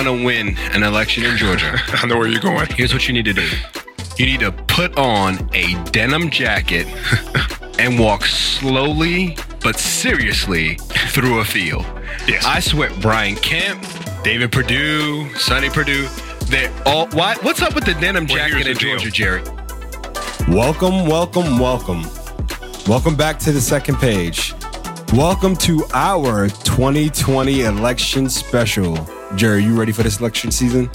If you really want to win an election in Georgia, I know where you're going. here's what you need to do. You need to put on a denim jacket and walk slowly but seriously through a field. Yes. I swear, Brian Kemp, David Perdue, Sonny Perdue, they're all. Why, what's up with the denim Well, jacket here's in the deal. Georgia, Jerry? Welcome, welcome, welcome. Welcome back to the second page. Welcome to our 2020 election special. Jerry, you ready for this election season?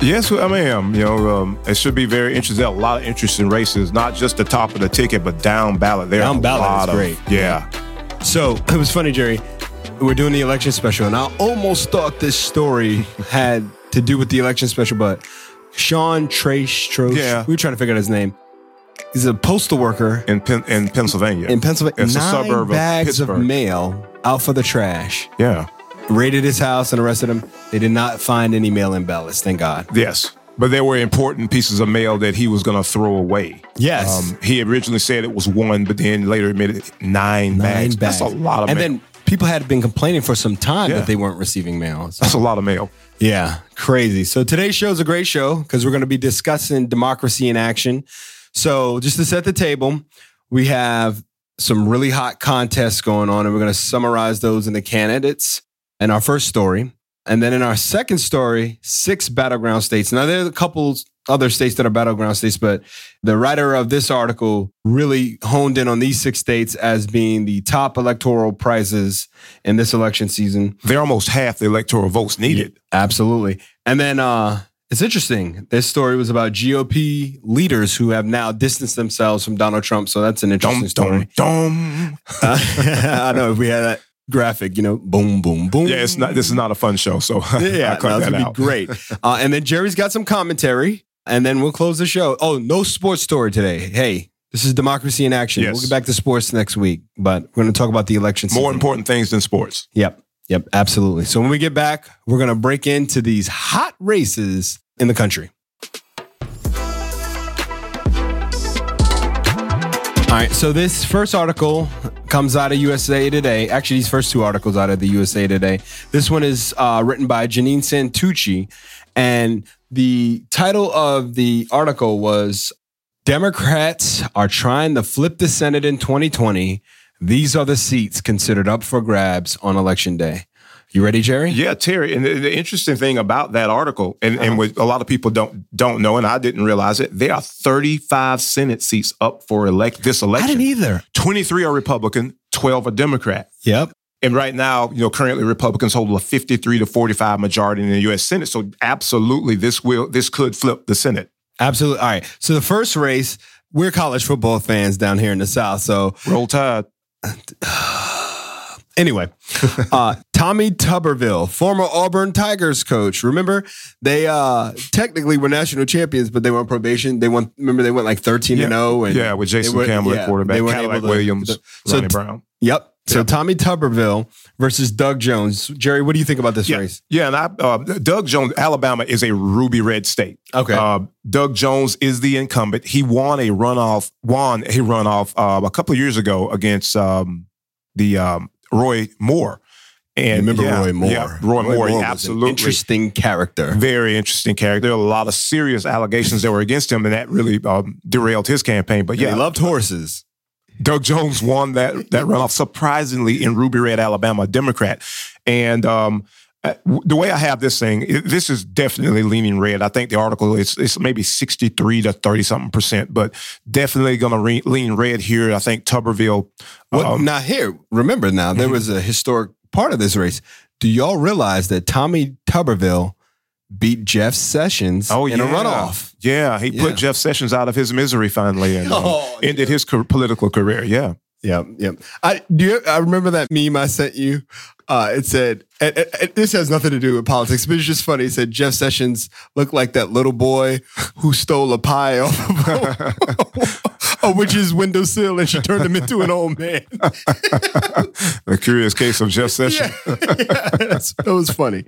Yes, I am. You know, um, it should be very interesting. There are a lot of interesting races, not just the top of the ticket, but down ballot. There Down ballot is of- great. Yeah. So it was funny, Jerry. We're doing the election special, and I almost thought this story had to do with the election special, but Sean Trace Stroh, Yeah. we were trying to figure out his name. He's a postal worker In Pen- in Pennsylvania. in Pennsylvania. It's a Nine suburb bags of, Pittsburgh. mail out for the trash. yeah. Raided his house and arrested him. They did not find any mail-in ballots. Thank God. Yes. But there were important pieces of mail that he was going to throw away. Yes. Um, he originally said it was one, but then later admitted nine, Nine bags. bags. That's a lot of and mail. then people had been complaining for some time Yeah. that they weren't receiving mail. So- That's a lot of mail. yeah, crazy. So today's show is a great show because we're going to be discussing democracy in action. So just to set the table, we have some really hot contests going on, and we're going to summarize those in the candidates in our first story. And then in our second story, six battleground states. Now, there's a couple other states that are battleground states, but the writer of this article really honed in on these six states as being the top electoral prizes in this election season. They're almost half the electoral votes needed. Absolutely. And then uh it's interesting. This story was about GOP leaders who have now distanced themselves from Donald Trump. So that's an interesting Dum, story. dum, dum. Uh, I know if we had that graphic, you know, boom, boom, boom. Yeah, it's not. This is not a fun show, so Yeah, I cut no, that out. be great. Uh, and then Jerry's got some commentary, and then we'll close the show. Oh, no sports story today. Hey, this is democracy in action. Yes. We'll get back to sports next week, but we're going to talk about the election. More season. important things than sports. Yep. Yep. Absolutely. So when we get back, we're going to break into these hot races in the country. All right. So this first article comes out of USA Today. Actually, these first two articles out of the USA Today. This one is uh, written by Jeanine Santucci. And the title of the article was Democrats are trying to flip the Senate in 2020. These are the seats considered up for grabs on election day. You ready, Jerry? Yeah, Terry. And the, the interesting thing about that article, and, Uh-huh. and what a lot of people don't don't know, and I didn't realize it, there are 35 Senate seats up for elect this election. I didn't either. 23 are Republican, 12 are Democrat. Yep. And right now, you know, currently Republicans hold a 53 to 45 majority in the U.S. Senate. So absolutely, this will this could flip the Senate. Absolutely. All right. So the first race, we're college football fans down here in the South. So Roll Tide. anyway, uh, Tommy Tuberville, former Auburn Tigers coach. Remember, they uh, technically were national champions, but they were on probation. They won. Remember, they went like thirteen and zero. And Yeah, with Jason Campbell yeah, at quarterback, they weren't Cadillac to- Williams, so Ronnie Brown. Yep. So Yeah. Tommy Tuberville versus Doug Jones. Jerry, what do you think about this Yeah, race? yeah, and I, uh, Doug Jones, Alabama is a ruby red state. Okay. Uh, Doug Jones is the incumbent. He won a runoff, won a runoff uh, a couple of years ago against um, the um, Roy Moore. And Remember yeah, Roy Moore? Yeah, Roy, Moore, was an absolutely. interesting character. Very interesting character. There were a lot of serious allegations that were against him, and that really um, derailed his campaign. But Yeah, yeah, he loved horses. Doug Jones won that that runoff surprisingly in Ruby Red, Alabama, a Democrat. And um, the way I have this thing, this is definitely leaning red. I think the article is it's maybe sixty three to thirty something percent, but definitely going to re- lean red here. I think Tuberville. What, um, now here, remember now, there Mhm. was a historic part of this race. Do y'all realize that Tommy Tuberville beat Jeff Sessions Oh, in a runoff? yeah, he Yeah. put Jeff Sessions out of his misery finally and um, Oh, ended his car- political career. Yeah. Yep, yep. I do. You, I remember that meme I sent you. Uh, it said, and, and- and this has nothing to do with politics, but it's just funny. It said Jeff Sessions looked like that little boy who stole a pie off of a witch's windowsill, and she turned him into an old man. A curious case of Jeff Sessions. Yeah, yeah, that was funny.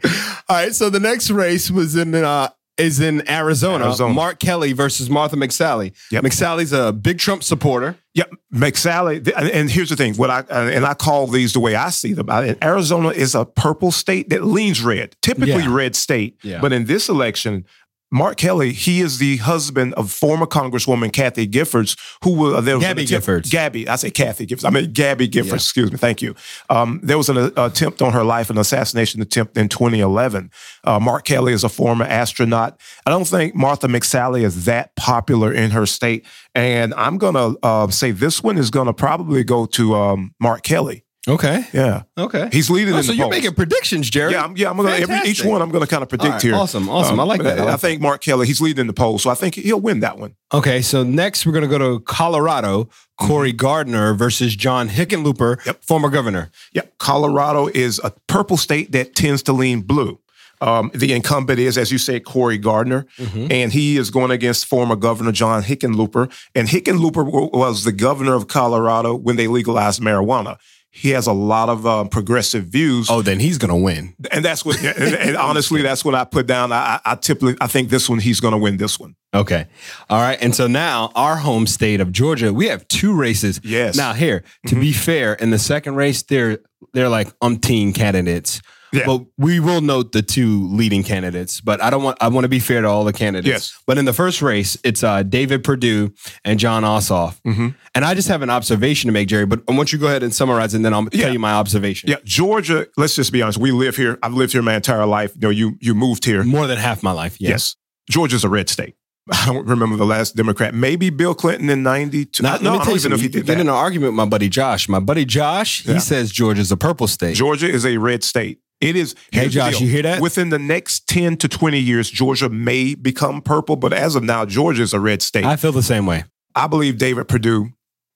All right, so the next race was in uh, is in Arizona. Arizona. Mark Kelly versus Martha McSally. Yep. McSally's a big Trump supporter. Yeah, McSally. And here's the thing: what I and I call these the way I see them. Arizona is a purple state that leans red, typically Yeah. red state. Yeah. But in this election, Mark Kelly, he is the husband of former Congresswoman Kathy Giffords, who will there was Gabby Giffords. Gabby, I say Kathy Giffords. I mean Gabby Giffords. Yeah. Excuse me. Thank you. Um, there was an uh, attempt on her life, an assassination attempt in 2011. Uh, Mark Kelly is a former astronaut. I don't think Martha McSally is that popular in her state, and I'm gonna uh, say this one is gonna probably go to um, Mark Kelly. Okay. Yeah, Okay. he's leading Oh, in so the you're making predictions, Jerry. Yeah, I'm, yeah, I'm gonna every, each one. I'm gonna kind of predict right, here. Um, awesome, awesome. I like that. I I, like think Mark Kelly. He's leading in the polls, so I think he'll win that one. Okay, so next we're going to go to Colorado. Cory Gardner versus John Hickenlooper, Mm-hmm. Yep. former governor. Yep. Colorado is a purple state that tends to lean blue. Um, the incumbent is, as you say, Cory Gardner, and he is going against former Governor John Hickenlooper. And Hickenlooper was the governor of Colorado when they legalized marijuana. He has a lot of um, progressive views, Oh, then he's going to win. and that's what. And, and honestly, that's what I put down. I, I typically, I think this one he's going to win this one. Okay. All right. And so now our home state of Georgia, we have two races. Yes. Mm-hmm. Now here, to be fair, in the second race, they're they're like umpteen candidates. Yeah. But we will note the two leading candidates. But I don't want I want to be fair to all the candidates. Yes. But in the first race, it's uh, David Perdue and Jon Ossoff. Mhm. And I just have an observation to make, Jerry. But I want you to go ahead and summarize, and then I'll Yeah. tell you my observation. Yeah, Georgia. Let's just be honest. We live here. I've lived here my entire life. You know, you you moved here. More than half my life. Yes. Yes. Georgia's a red state. I don't remember the last Democrat. Maybe Bill Clinton in 92. Now, no, I don't you even know if he did get in an argument with my buddy Josh. My buddy Josh, Yeah. he says Georgia's a purple state. Georgia is a red state. It is. Hey, Josh, you hear that? Within the next 10 to 20 years, Georgia may become purple, but as of now, Georgia is a red state. I feel the same way. I believe David Perdue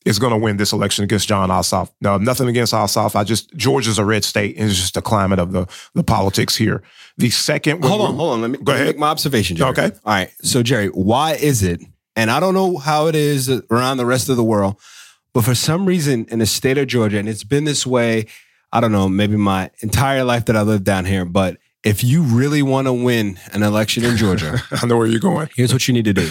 is going to win this election against Jon Ossoff. No, nothing against Ossoff. I just, Georgia's a red state, and it's just the climate of the, the politics here. The second Hold on, hold on. Let me, Go ahead. make my observation, Jerry. Okay. All right. So, Jerry, why is it, and I don't know how it is around the rest of the world, but for some reason in the state of Georgia, and it's been this way, I don't know, maybe my entire life that I lived down here, but if you really want to win an election in Georgia, I know where you're going. here's what you need to do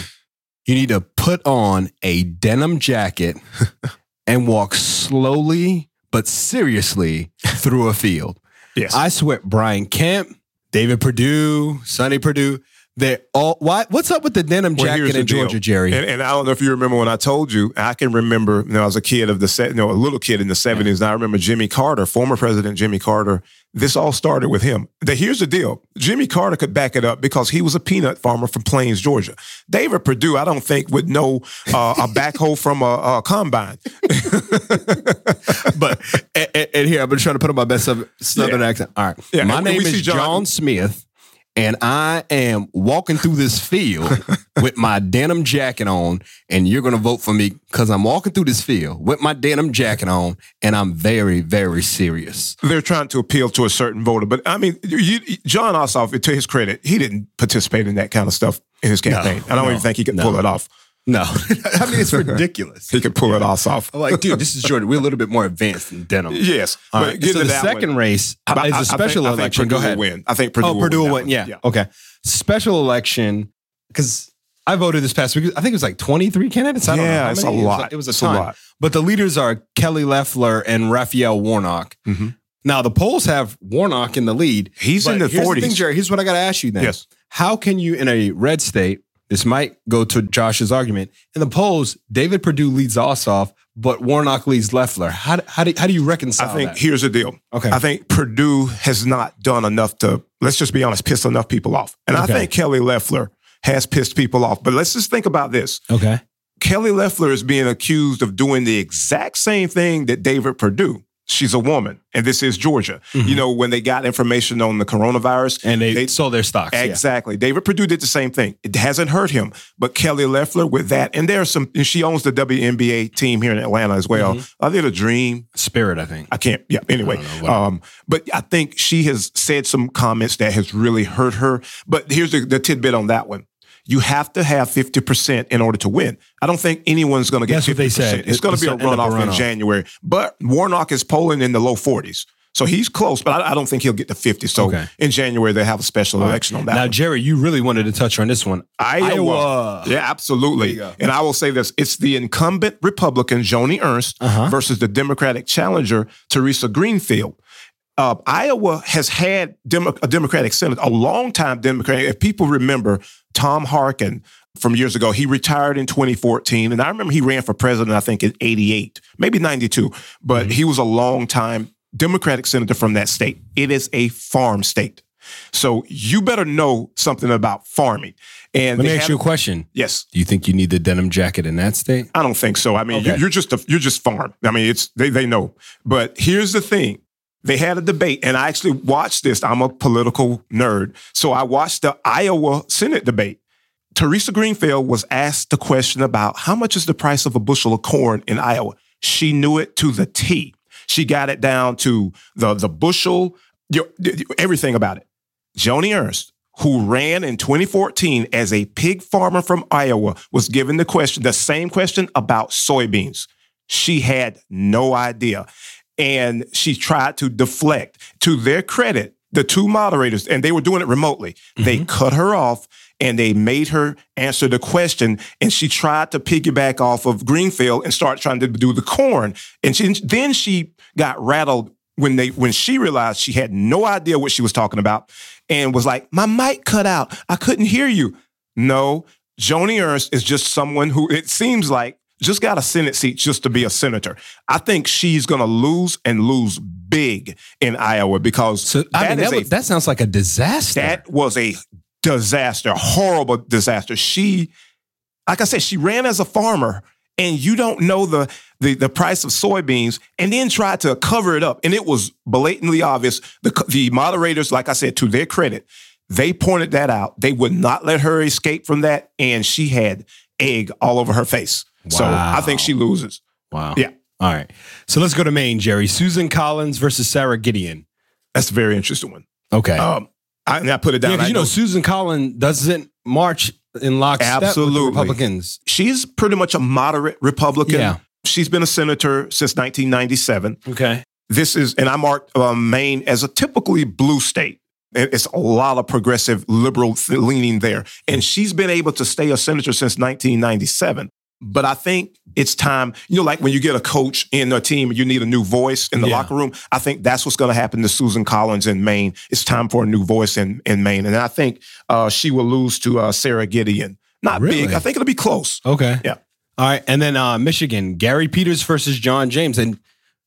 you need to put on a denim jacket and walk slowly but seriously through a field. Yes. I swear, Brian Kemp, David Perdue, Sonny Perdue, they're all. Why, what's up with the denim Well, jacket in Georgia, deal. Jerry? And, and I don't know if you remember when I told you, I can remember, you know, I was a kid of the, se- you know, a little kid in the 70s. And I remember Jimmy Carter, former President Jimmy Carter. This all started with him. The, here's the deal Jimmy Carter could back it up because he was a peanut farmer from Plains, Georgia. David Perdue, I don't think, would know uh, a backhoe from a, a combine. but and, and- here, I've been trying to put on my best southern southern accent. All right. Yeah, my and name is John, John- Smith, and I am walking through this field with my denim jacket on, and you're going to vote for me because I'm walking through this field with my denim jacket on, and I'm very, very serious. They're trying to appeal to a certain voter. But I mean, you, you- Jon Ossoff, to his credit, he didn't participate in that kind of stuff in his campaign. I don't no, even think he could no. pull it off. No, I mean, it's ridiculous. He could pull it off. off. I'm like, dude, this is Jordan. We're a little bit more advanced than denim. Yes. All but So the second one, race I- is I a special I think election. Go ahead. win. I think Perdue oh, will Perdue win. will win. Yeah. Okay. Special election because I voted this past week. I think it was like 23 candidates. I don't know. Yeah, how it's a It was lot. It was a It's a lot. But the leaders are Kelly Loeffler and Raphael Warnock. Mhm. Now the polls have Warnock in the lead. He's in the here's the 40s. thing, Jerry. Here's what I got to ask you then. Yes. How can you, in a red state, this might go to Josh's argument. In the polls, David Perdue leads Ossoff, but Warnock leads Loeffler. How, do- how, do, how do you reconcile I think that? here's the deal. Okay. I think Perdue has not done enough to, let's just be honest, piss enough people off. And Okay. I think Kelly Loeffler has pissed people off. But let's just think about this. okay. Kelly Loeffler is being accused of doing the exact same thing that David Perdue. She's a woman, and this is Georgia. You know, when they got information on the coronavirus, And they, They- sold their stocks. yeah. Exactly. David Perdue did the same thing. It hasn't hurt him, but Kelly Loeffler with that, and there's some. And she owns the WNBA team here in Atlanta as well. Mm-hmm. Are they the dream? Spirit, I think. I can't. Yeah. Anyway, I know, um, but I think she has said some comments that has really hurt her. But here's the, the tidbit on that one. You have to have 50% in order to win. I don't think anyone's going to get That's 50%. what they said. It's going to be a gonna end up a runoff in. January. But Warnock is polling in the low 40s. So he's close, but I, I don't think he'll get to 50. So Okay. in January, they have a special election on that. Now, one. Jerry, you really wanted to touch on this one. Iowa. Iowa. Yeah, absolutely. There you go. And I will say this it's the incumbent Republican, Joni Ernst, Uh-huh. versus the Democratic challenger, Theresa Greenfield. Uh, Iowa has had Demo- a Democratic senator, a long-time Democrat. If people remember Tom Harkin from years ago, he retired in 2014. And I remember he ran for president, I think, in 88, maybe 92. But Mm-hmm. he was a long-time Democratic senator from that state. It is a farm state. So you better know something about farming. And Let me ask have- you a question. Yes. Do you think you need the denim jacket in that state? I don't think so. I mean, Okay. you, you're just a, you're just farm. I mean, it's they they know. But here's the thing: they had a debate, and I actually watched this. I'm a political nerd, so I watched the Iowa Senate debate. Theresa Greenfield was asked the question about how much is the price of a bushel of corn in Iowa. She knew it to the T. She got it down to the the bushel, everything about it. Joni Ernst, who ran in 2014 as a pig farmer from Iowa, was given the question, the same question about soybeans. She had no idea. And she tried to deflect. To their credit, the two moderators, and they were doing it remotely, they mm-hmm. cut her off and they made her answer the question. And she tried to piggyback off of Greenfield and start trying to do the corn. And she, then she got rattled when they when she realized she had no idea what she was talking about and was like, "My mic cut out. I couldn't hear you." No, Joni Ernst is just someone who it seems like just got a Senate seat just to be a senator. I think she's going to lose and lose big in Iowa because So I mean, that is that, a that sounds like a disaster. that was a disaster, horrible disaster. She, like I said, she ran as a farmer, and you don't know the the, the price of soybeans, and then tried to cover it up, and it was blatantly obvious. The the moderators, like I said, to their credit, they pointed that out. They would not let her escape from that, and she had egg all over her face. So I think she loses. wow. Yeah. All right. So let's go to Maine, Jerry. Susan Collins versus Sara Gideon. That's a very interesting one. Okay. Um, I, I put it down. yeah, you know know- Susan Collins doesn't march in lockstep with Absolutely. the Republicans. she's pretty much a moderate Republican. Yeah. She's been a senator since 1997. Okay. This is, and I marked um, Maine as a typically blue state. It's a lot of progressive liberal leaning there. And she's been able to stay a senator since 1997. But I think it's time, you know, like when you get a coach in a team and you need a new voice in the Yeah. locker room, I think that's what's going to happen to Susan Collins in Maine. It's time for a new voice in, in Maine. And I think uh, she will lose to uh, Sara Gideon. Not Really? big. I think it'll be close. Okay. Yeah. All right. And then uh, Michigan, Gary Peters versus John James, and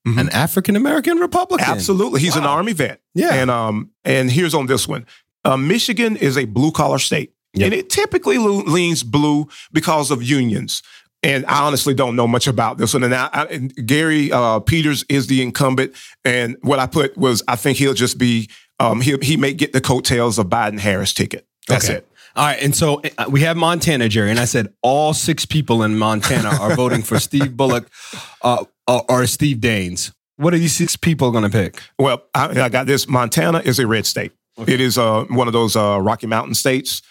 Mhm. an African American Republican. Absolutely. He's an army vet. Yeah. And um and here's on this one. Uh, Michigan is a blue collar state. Yep. And it typically leans blue because of unions. And I honestly don't know much about this one. And, I, I, and Gary uh, Peters is the incumbent. And what I put was I think he'll just be um, he he may get the coattails of Biden Harris ticket. That's Okay. it. All right. And so uh, we have Montana, Jerry. And I said all six people in Montana are voting for Steve Bullock uh, uh, or Steve Daines. What are these six people going to pick? Well, I, I got this. Montana is a red state. It is uh, one of those uh, Rocky Mountain states.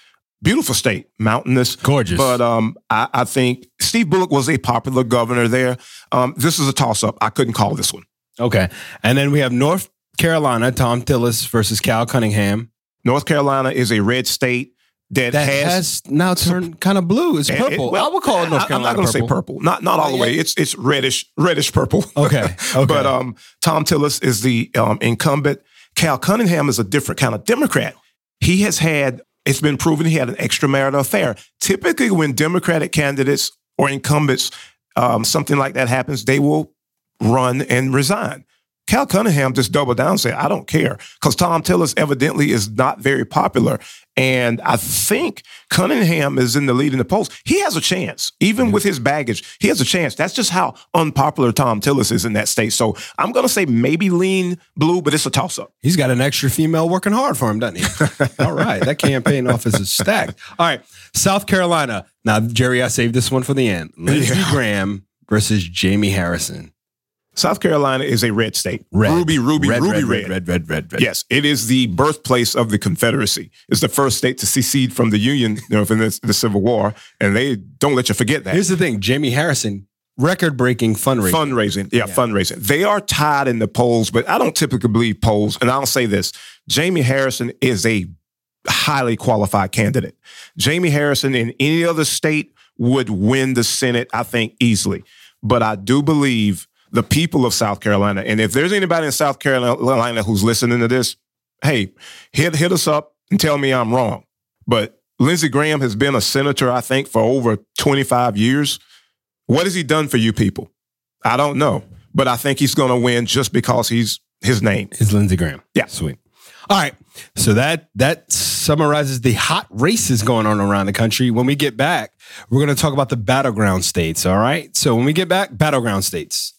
Beautiful state, mountainous. Gorgeous. But um, I, I think Steve Bullock was a popular governor there. Um, this is a toss up. I couldn't call this one. okay. And then we have North Carolina, Thom Tillis versus Cal Cunningham. North Carolina is a red state that, That has. has, now turned kind of blue. It's it- purple. well, I would call it North I- Carolina. I'm not going to say purple. Not not all the way. It's it's reddish reddish purple. Okay. Okay. but um, Thom Tillis is the um, incumbent. Cal Cunningham is a different kind of Democrat. He has had, it's been proven he had an extramarital affair. Typically, when Democratic candidates or incumbents, um, something like that happens, they will run and resign. Cal Cunningham just doubled down and said, I don't care. Because Thom Tillis evidently is not very popular. And I think Cunningham is in the lead in the polls. He has a chance, even with his baggage. He has a chance. That's just how unpopular Thom Tillis is in that state. So I'm going to say maybe lean blue, but it's a toss up. He's got an extra female working hard for him, doesn't he? All right. That campaign office is stacked. All right. South Carolina. Now, Jerry, I saved this one for the end. Lindsey Yeah. Graham versus Jamie Harrison. South Carolina is a red state. Red. Ruby, ruby, red, ruby red, red. red, red, red, red. Yes, it is the birthplace of the Confederacy. It's the first state to secede from the Union you know, from the, the Civil War, and they don't let you forget that. Here's the thing Jamie Harrison record breaking fundraising. Fundraising. Yeah, fundraising. They are tied in the polls, but I don't typically believe polls. And I'll say this Jamie Harrison is a highly qualified candidate. Jamie Harrison in any other state would win the Senate, I think, easily. But I do believe the people of South Carolina, and if there's anybody in South Carolina who's listening to this, hey, hit hit us up and tell me I'm wrong. But Lindsey Graham has been a senator, I think, for over 25 years. What has he done for you people? I don't know, but I think he's going to win just because he's his name is Lindsey Graham. Yeah, sweet. All right, so that that summarizes the hot races going on around the country. When we get back, we're going to talk about the battleground states. All right, so when we get back, battleground states.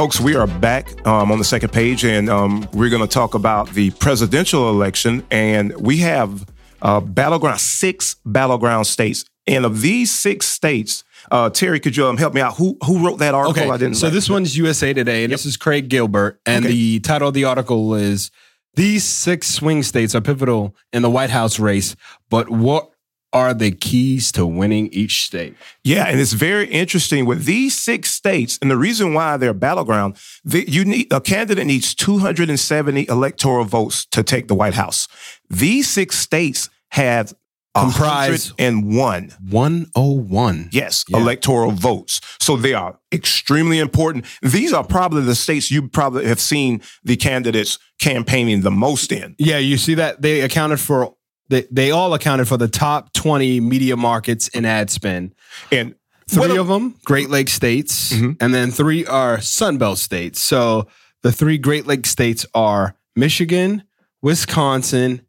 Folks, we are back um, on the second page, and um, we're going to talk about the presidential election. And we have uh, battleground six battleground states, and of these six states, uh, Terry, could you um, help me out? Who who wrote that article? Okay, I didn't. Know. So this one's USA Today, and Yep. this is Craig Gilbert, and Okay. the title of the article is "These six swing states are pivotal in the White House race, but what are the keys to winning each state?" Yeah, and it's very interesting with these six states, and the reason why they're battleground. The, you need a candidate needs 270 electoral votes to take the White House. These six states have Comprise- 101. One oh one. Yes, Yeah. electoral votes. So they are extremely important. These are probably the states you probably have seen the candidates campaigning the most in. Yeah, you see that they accounted for they, they all accounted for the top 20 media markets in ad spend. And Three a- of them, Great Lakes states, Mhm. and then three are Sunbelt states. So the three Great Lakes states are Michigan, Wisconsin.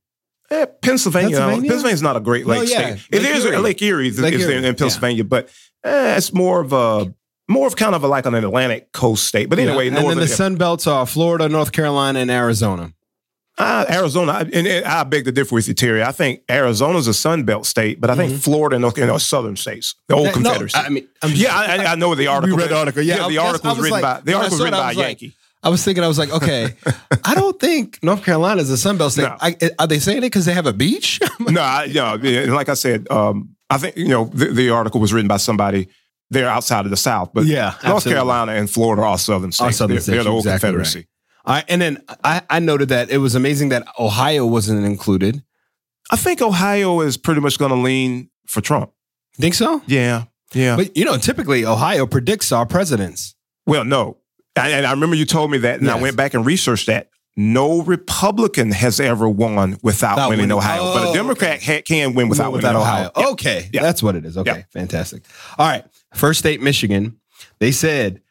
Eh, Pennsylvania. Pennsylvania? Pennsylvania's not a Great Lake No, yeah, state. It Lake is Erie. Lake Erie is, Lake is Erie, in, Pennsylvania, but eh, it's more of a more of kind of a, like an Atlantic coast state. But anyway, and then the Sun Belts are Florida, North Carolina, and Arizona. Uh, Arizona, I- and, I beg to differ with you, Terry. I think Arizona's a Sun Belt state, but I think Florida and North Carolina are southern states, the old Mm-hmm. No, Confederacy. I mean, I'm yeah, I, I- I know the article. read the article. Yeah, the article was was written like- by the article was written by like, Yankee. I was thinking, I was like, okay, I don't think North Carolina is a Sun Belt state. No. I, are they saying it because they have a beach? no, I, you know, and like I said, um, I think you know the, the article was written by somebody there outside of the South, but Yeah, North absolutely. Carolina and Florida are southern states. southern they're, states, they're the old exactly Confederacy. right. All right, and then I, I noted that it was amazing that Ohio wasn't included. I think Ohio is pretty much going to lean for Trump. Think so? Yeah, yeah. But you know, typically Ohio predicts our presidents. well, no, and and I remember you told me that, and I went back and researched that. No Republican has ever won without Without winning winning. Ohio, but Oh, a Democrat ha- can win without, without winning Ohio. Yeah. Okay, Yeah. that's what it is. Okay, Yeah. fantastic. All right, first state, Michigan. They said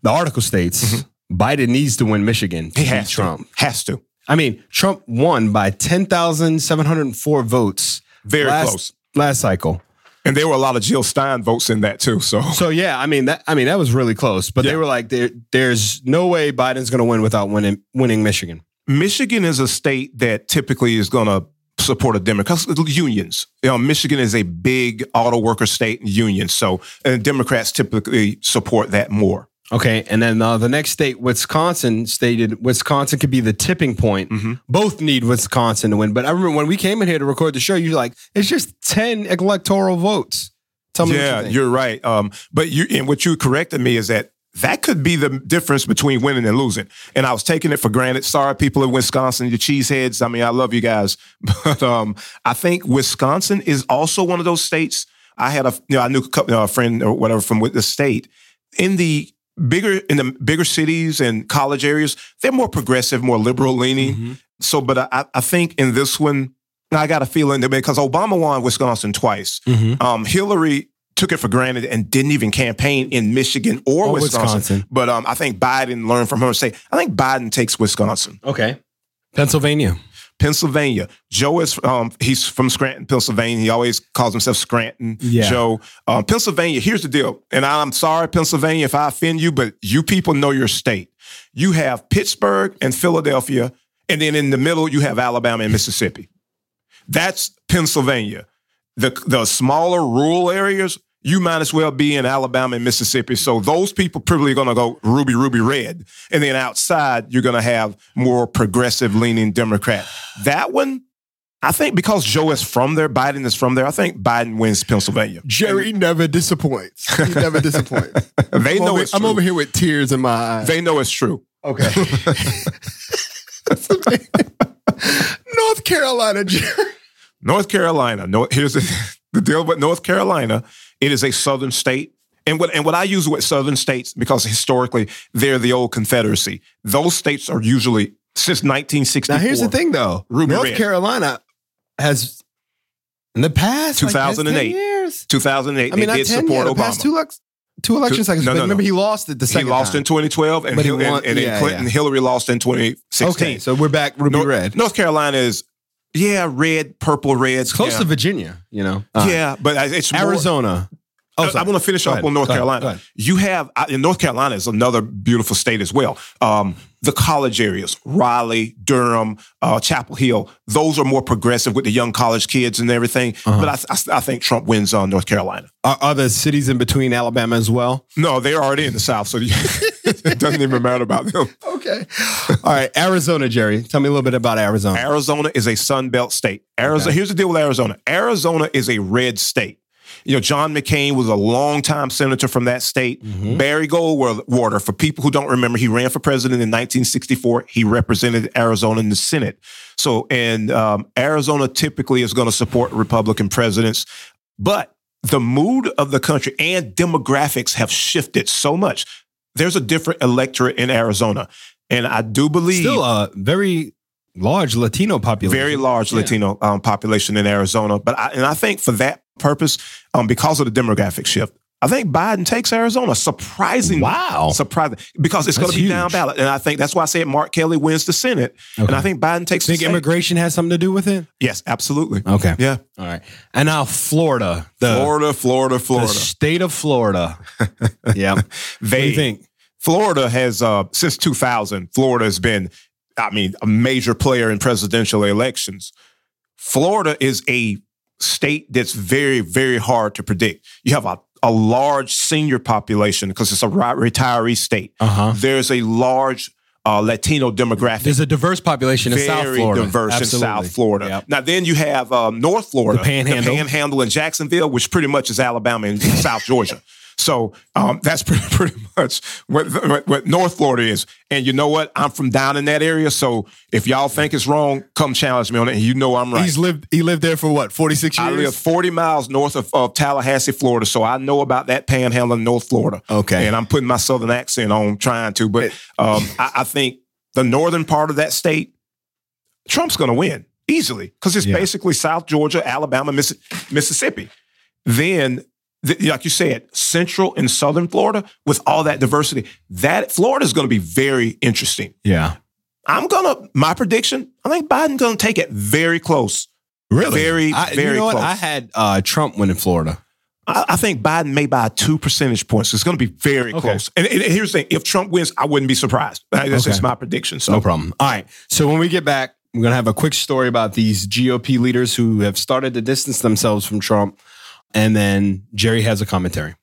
the article states mm-hmm. Biden needs to win Michigan to. He has Trump. to. Has to. I mean, Trump won by ten thousand seven hundred four votes. Very last, close. last cycle. And there were a lot of Jill Stein votes in that too. So So yeah, I mean that. I mean that was really close. But they were like, there, "There's no way Biden's going to win without winning winning Michigan." Michigan is a state that typically is going to support a Democrat. Unions. You know, Michigan is a big auto worker state and union. So and Democrats typically support that more. Okay, and then uh, the next state, Wisconsin, stated Wisconsin could be the tipping point. Mhm. Both need Wisconsin to win. But I remember when we came in here to record the show, you're like, it's just 10 electoral votes. Tell me yeah, you you're right. Um, but you and what you corrected me is that that could be the difference between winning and losing. And I was taking it for granted. Sorry, people in Wisconsin, you cheeseheads. I mean, I love you guys, but um, I think Wisconsin is also one of those states. I had a you know I knew a, couple, a friend or whatever from the state in the bigger in the bigger cities and college areas. They're more progressive, more liberal leaning. Mhm. So, but I, I think in this one, I got a feeling that because Obama won Wisconsin twice, Mhm. um, Hillary took it for granted and didn't even campaign in Michigan or, Or Wisconsin. Wisconsin. But um, I think Biden learned from her and say, I think Biden takes Wisconsin. Okay. Pennsylvania. Pennsylvania. Joe is um, he's from Scranton, Pennsylvania. He always calls himself Scranton Yeah. Joe. Um, Pennsylvania. Here's the deal, and I'm sorry, Pennsylvania, if I offend you, but you people know your state. You have Pittsburgh and Philadelphia, and then in the middle you have Alabama and Mississippi. That's Pennsylvania. The the smaller rural areas, you might as well be in Alabama and Mississippi. So those people probably are going to go ruby, ruby red. And then outside, you're going to have more progressive leaning Democrat. That one, I think because Joe is from there, Biden is from there. I think Biden wins Pennsylvania. Jerry never disappoints. He never disappoints. They I'm know over, it's I'm over here with tears in my eyes. They know it's true. okay. North Carolina, Jerry. North Carolina. No, here's the, the deal with North Carolina. It is a southern state. And what and what I use with southern states because historically they're the old Confederacy. Those states are usually since 1964. Now here's the thing, though. Ruby North red. Carolina has in the past like, 2008. 10 years. 2008, I mean, they did 10 support Obama. past two, elec- two election cycles. no, no, remember, no. he lost it the he second lost time. in 2012, and, But he won- and, and then yeah, Clinton yeah. Hillary lost in 2016. Okay, so we're back Ruby North, Red. North Carolina is yeah, red, purple, red. It's close yeah. to Virginia, you know. Uh, yeah, but uh, it's more- Arizona. Oh, I, sorry. want to finish Go up ahead. on North Go Carolina. ahead. You have uh, in North Carolina is another beautiful state as well. Um, the college areas, Raleigh, Durham, uh, Chapel Hill, those are more progressive with the young college kids and everything. Uh-huh. But I, I, I think Trump wins on North Carolina. Are, are the cities in between Alabama as well? No, they're already in the South, so it doesn't even matter about them. Okay. All right, Arizona, Jerry. Tell me a little bit about Arizona. Arizona is a Sun Belt state. Arizona. Okay. Here's the deal with Arizona. Arizona is a red state. You know, John McCain was a longtime senator from that state. Mm-hmm. Barry Goldwater, for people who don't remember, he ran for president in 1964. He represented Arizona in the Senate. So, and um, Arizona typically is going to support Republican presidents, but the mood of the country and demographics have shifted so much. There's a different electorate in Arizona, and I do believe Still a very large Latino population. very large Yeah. Latino um, population in Arizona. But I, and I think for that purpose, um, because of the demographic shift, I think Biden takes Arizona. Surprisingly, Wow. surprising because it's going to be down ballot, and I think that's why I said Mark Kelly wins the Senate, and I think Biden takes. Think immigration has something to do with it? Yes, absolutely. Okay. Yeah, All right. And now Florida. The, Florida, Florida, the Florida. state of Florida. yeah. They you think? Florida has uh, since 2000. Florida has been, I mean, a major player in presidential elections. Florida is a state that's very, very hard to predict. You have a, a large senior population because it's a retiree state. Uh-huh. There's a large uh, Latino demographic. There's a diverse population in South very Florida. diverse Absolutely. in South Florida. Yep. Now, then you have um, North Florida, The Panhandle. the Panhandle, and Jacksonville, which pretty much is Alabama and South Georgia. So um, that's pretty, pretty much what, what, what North Florida is. And you know what? I'm from down in that area. So if y'all think it's wrong, come challenge me on it. And you know I'm right. He's lived he lived there for what, 46 years? I live 40 miles north of, of Tallahassee, Florida. So I know about that panhandle in North Florida. Okay. And I'm putting my southern accent on trying to. But um, I, I think the northern part of that state, Trump's going to win easily because it's Yeah. basically South Georgia, Alabama, Miss- Mississippi. Then, like you said, central and southern Florida with all that diversity, that Florida is going to be very interesting. Yeah. I'm gonna my prediction. I think Biden's gonna take it very close. Really? Very, I, very you know what? I had uh, Trump win in Florida. I, I think Biden may by two percentage points. It's going to be very Okay. close. And, and here's the thing: if Trump wins, I wouldn't be surprised. That's Okay. just my prediction. So No problem. All right. So when we get back, we're gonna have a quick story about these GOP leaders who have started to distance themselves from Trump, and then Jerry has a commentary.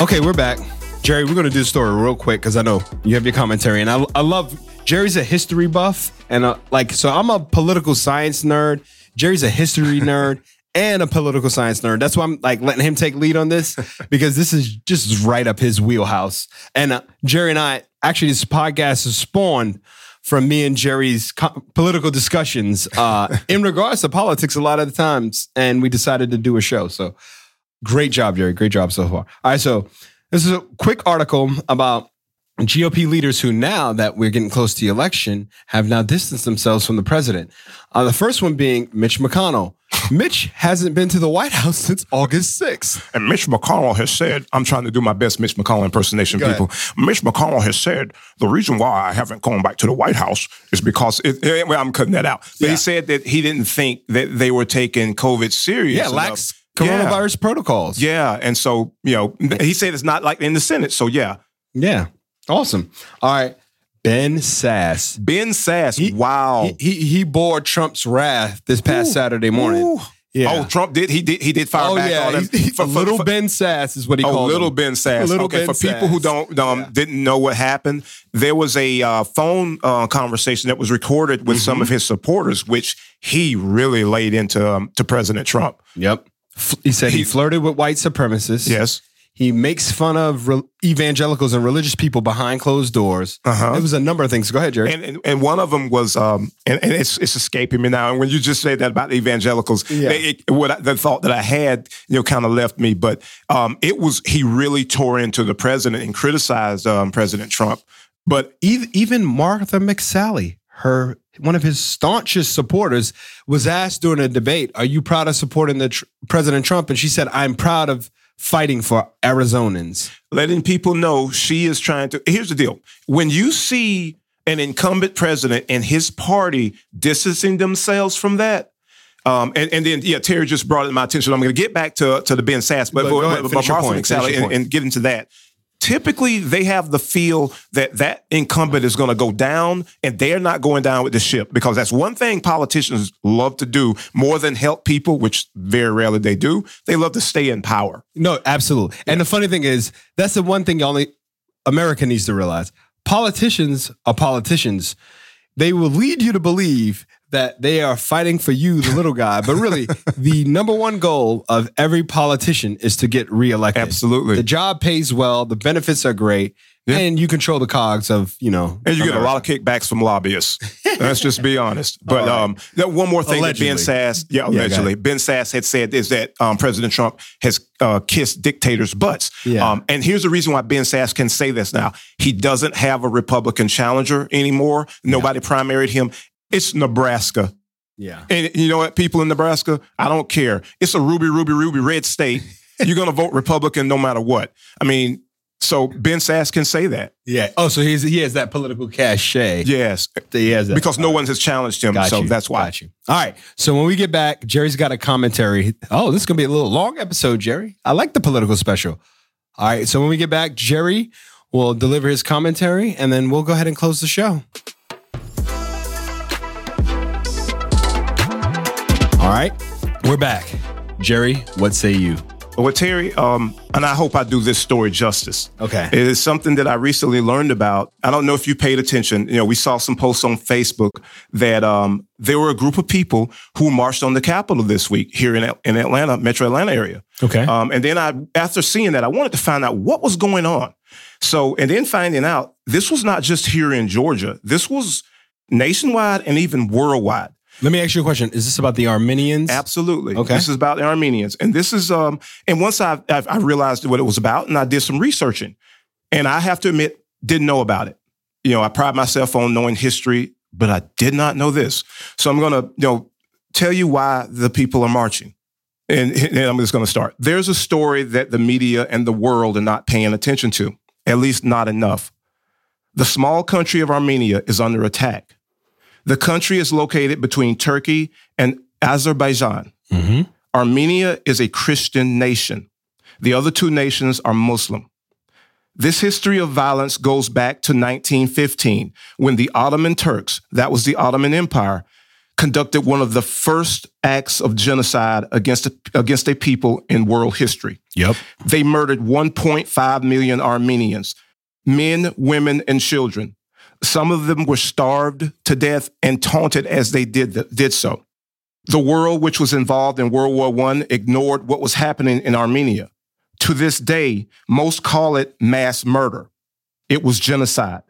Okay, we're back. Jerry, we're gonna do the story real quick because I know you have your commentary, and I, I love Jerry's a history buff, and uh, like so I'm a political science nerd. Jerry's a history nerd and a political science nerd. That's why I'm like letting him take lead on this because this is just right up his wheelhouse. And uh, Jerry and I actually this podcast is spawned from me and Jerry's co- political discussions uh, in regards to politics a lot of the times, and we decided to do a show. So great job, Jerry. Great job so far. All right, so this is a quick article about GOP leaders who, now that we're getting close to the election, have now distanced themselves from the president. Uh, the first one being Mitch McConnell. Mitch hasn't been to the White House since August 6th. And Mitch McConnell has said, I'm trying to do my best Mitch McConnell impersonation, Go people. Mitch McConnell has said, the reason why I haven't gone back to the White House is because, it, well, I'm cutting that out. But Yeah. he said that he didn't think that they were taking COVID serious. Yeah, enough. lax Yeah. coronavirus protocols. Yeah. And so, you know, he said it's not like in the Senate. So, yeah. Yeah. Awesome. All right. Ben Sasse. Ben Sasse, He- wow. He, he, he bore Trump's wrath this past Ooh. Saturday morning. Ooh. Yeah. Oh, Trump did. He did. He did fire Oh back yeah, on him. He- he- For- for- little for- Ben Sasse is what he Oh, called little him. Ben Sasse. Little okay, Ben for people who don't um, Yeah. didn't know what happened, there was a uh, phone uh, conversation that was recorded with Mm-hmm. some of his supporters, which he really laid into um, to President Trump. Yep. He said he, He- flirted with white supremacists. Yes. He makes fun of re- evangelicals and religious people behind closed doors. Uh-huh. It was a number of things. Go ahead, Jerry. And, and and one of them was, um, and, and it's it's escaping me now. And when you just said that about the evangelicals, Yeah. they- it, what I, the thought that I had, you know, kind of left me. But um, it was he really tore into the president and criticized um, President Trump. But even, even Martha McSally, her one of his staunchest supporters, was asked during a debate, "Are you proud of supporting the tr- President Trump?" And she said, "I'm proud of fighting for Arizonans." letting people know she is trying to. Here's the deal: when you see an incumbent president and his party distancing themselves from that. Um, and, and then, yeah, Terry just brought it to my attention. I'm going to get back to, to the Ben Sasse, but, Go- go ahead, but, finish your point, McSally and, point. and get into that. Typically, they have the feel that that incumbent is going to go down, and they're not going down with the ship because that's one thing politicians love to do more than help people, which very rarely they do. They love to stay in power. No, absolutely. And the funny thing is, that's the one thing only America needs to realize. Politicians are politicians. They will lead you to believe that they are fighting for you, the little guy. But really, the number one goal of every politician is to get reelected. Absolutely. The job pays well, the benefits are great, Yeah. and you control the cogs of, you know. And you get a lot of kickbacks from lobbyists. Let's just be honest. But right. um, one more thing Allegedly. that Ben Sasse, yeah, allegedly, Ben Sasse had said is that um, President Trump has uh, kissed dictators' butts. Yeah. Um, and here's the reason why Ben Sasse can say this now. He doesn't have a Republican challenger anymore. Nobody primaried him. It's Nebraska. Yeah. And you know what, people in Nebraska, I don't care. It's a ruby, ruby, ruby red state. You're going to vote Republican no matter what. I mean, so Ben Sasse can say that. Yeah. Oh, so he's, he has that political cachet. Yes, He has that. because no one has challenged him. Got so you. that's why. Got you. All right. So when we get back, Jerry's got a commentary. Oh, this is gonna be a little long episode, Jerry. I like the political special. All right. So when we get back, Jerry will deliver his commentary, and then we'll go ahead and close the show. All right. We're back. Jerry, what say you? Well, Terry, um, and I hope I do this story justice. Okay. It is something that I recently learned about. I don't know if you paid attention. You know, we saw some posts on Facebook that um, there were a group of people who marched on the Capitol this week here in, in Atlanta, Metro Atlanta area. Okay. Um, and then I, after seeing that, I wanted to find out what was going on. So, and then finding out this was not just here in Georgia. This was nationwide and even worldwide. Let me ask you a question. Is this about the Armenians? Absolutely. Okay. This is about the Armenians, and this is um. And once I I I realized what it was about, and I did some researching, and I have to admit, didn't know about it. You know, I pride myself on knowing history, but I did not know this. So I'm gonna you know tell you why the people are marching, and, and I'm just gonna start. There's a story that the media and the world are not paying attention to, at least not enough. The small country of Armenia is under attack. The country is located between Turkey and Azerbaijan. Mhm. Armenia is a Christian nation. The other two nations are Muslim. This history of violence goes back to 1915 when the Ottoman Turks, that was the Ottoman Empire, conducted one of the first acts of genocide against a, against a people in world history. Yep. They murdered 1.5 million Armenians, men, women, and children. Some of them were starved to death and taunted as they did, th- did so. The world, which was involved in World War I, ignored what was happening in Armenia. To this day, most call it mass murder. It was genocide.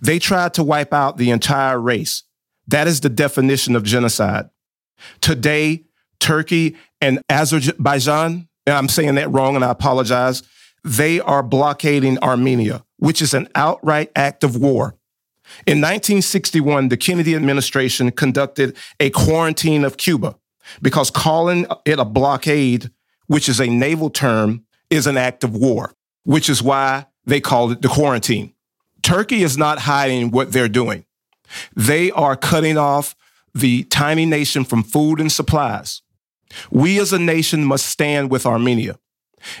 They tried to wipe out the entire race. That is the definition of genocide. Today, Turkey and Azerbaijan, and I'm saying that wrong and I apologize, they are blockading Armenia, which is an outright act of war. In 1961, the Kennedy administration conducted a quarantine of Cuba because calling it a blockade, which is a naval term, is an act of war, which is why they called it the quarantine. Turkey is not hiding what they're doing. They are cutting off the tiny nation from food and supplies. We as a nation must stand with Armenia.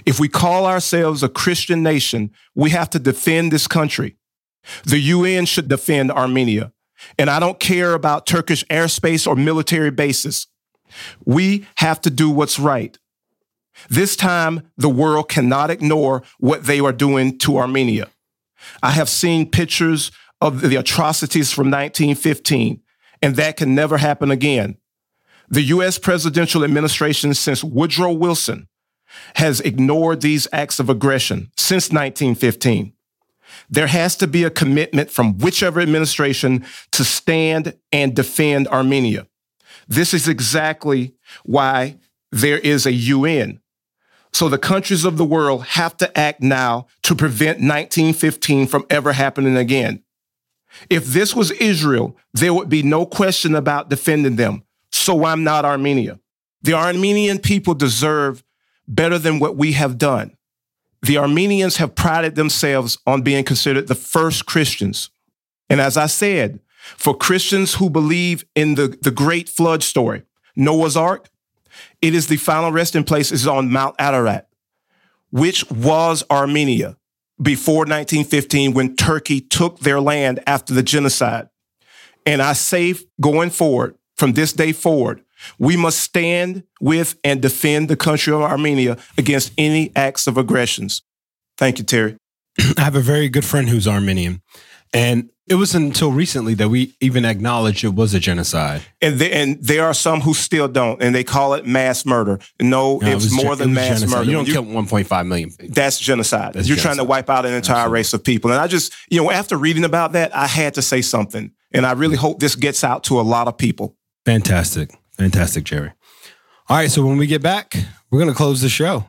If we call ourselves a Christian nation, we have to defend this country. The UN should defend Armenia. And I don't care about Turkish airspace or military bases. We have to do what's right. This time, the world cannot ignore what they are doing to Armenia. I have seen pictures of the atrocities from 1915, and that can never happen again. The U.S. presidential administration since Woodrow Wilson has ignored these acts of aggression since 1915. There has to be a commitment from whichever administration to stand and defend Armenia. This is exactly why there is a UN. So the countries of the world have to act now to prevent 1915 from ever happening again. If this was Israel, there would be no question about defending them. So I'm not Armenia. The Armenian people deserve better than what we have done. The Armenians have prided themselves on being considered the first Christians. And as I said, for Christians who believe in the, the great flood story, Noah's Ark, it is the final resting place is on Mount Ararat, which was Armenia before 1915 when Turkey took their land after the genocide. And I say going forward, from this day forward, we must stand with and defend the country of Armenia against any acts of aggressions. Thank you, Terry. I have a very good friend who's Armenian. And it wasn't until recently that we even acknowledged it was a genocide. And, they, and there are some who still don't, and they call it mass murder. No, No, it it's was more than was mass genocide. murder. You don't You- kill 1.5 million people. that's genocide. That's You're trying to wipe out an entire Absolutely. race of people. And I just, you know, after reading about that, I had to say something. And I really hope this gets out to a lot of people. Fantastic. Fantastic, Jerry. All right. So when we get back, we're going to close the show.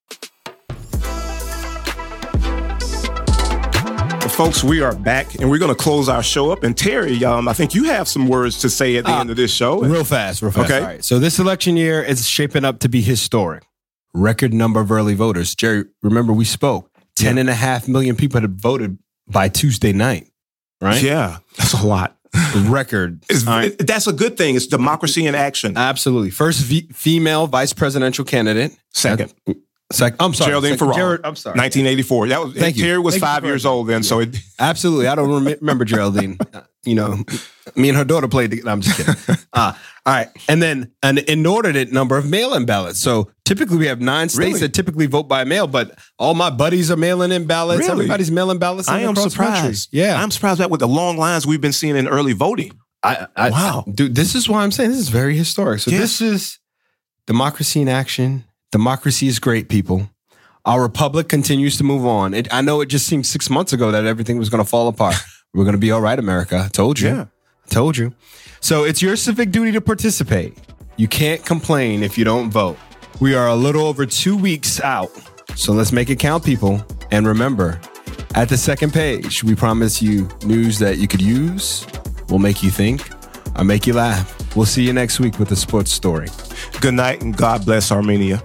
Folks, we are back and we're going to close our show up. And Terry, um, I think you have some words to say at the Uh, end of this show. Real fast, real fast. Okay. All right. So this election year is shaping up to be historic. Record number of early voters. Jerry, remember we spoke. Ten and a half million people had voted by Tuesday night. Right? Yeah, that's a lot. Record. It's, All right. that's a good thing. It's democracy in action. Absolutely. First v- female vice presidential candidate. Second, Sec- I'm sorry. Geraldine Second- Ferraro. Jared- I'm sorry. 1984. That was Thank you. Terry was Thank five years old then, so it, Absolutely. I don't rem- remember Geraldine. Uh, you know, me and her daughter played. The- I'm just kidding. Uh, all right. And then an inordinate number of mail in ballots. So typically we have nine states Really? that typically vote by mail, but all my buddies are mailing in ballots. Really? Everybody's mailing ballots. I am across the country. surprised. Yeah. I'm surprised that with the long lines we've been seeing in early voting. I, I, Wow. dude, this is why I'm saying this is very historic. So Yes. this is democracy in action. Democracy is great, people. Our republic continues to move on. It, I know it just seemed six months ago that everything was going to fall apart. We're going to be all right, America. I told you. Yeah. I told you. So it's your civic duty to participate. You can't complain if you don't vote. We are a little over two weeks out. So let's make it count, people. And remember, at the second page, we promise you news that you could use, will make you think, or make you laugh. We'll see you next week with a sports story. Good night and God bless Armenia.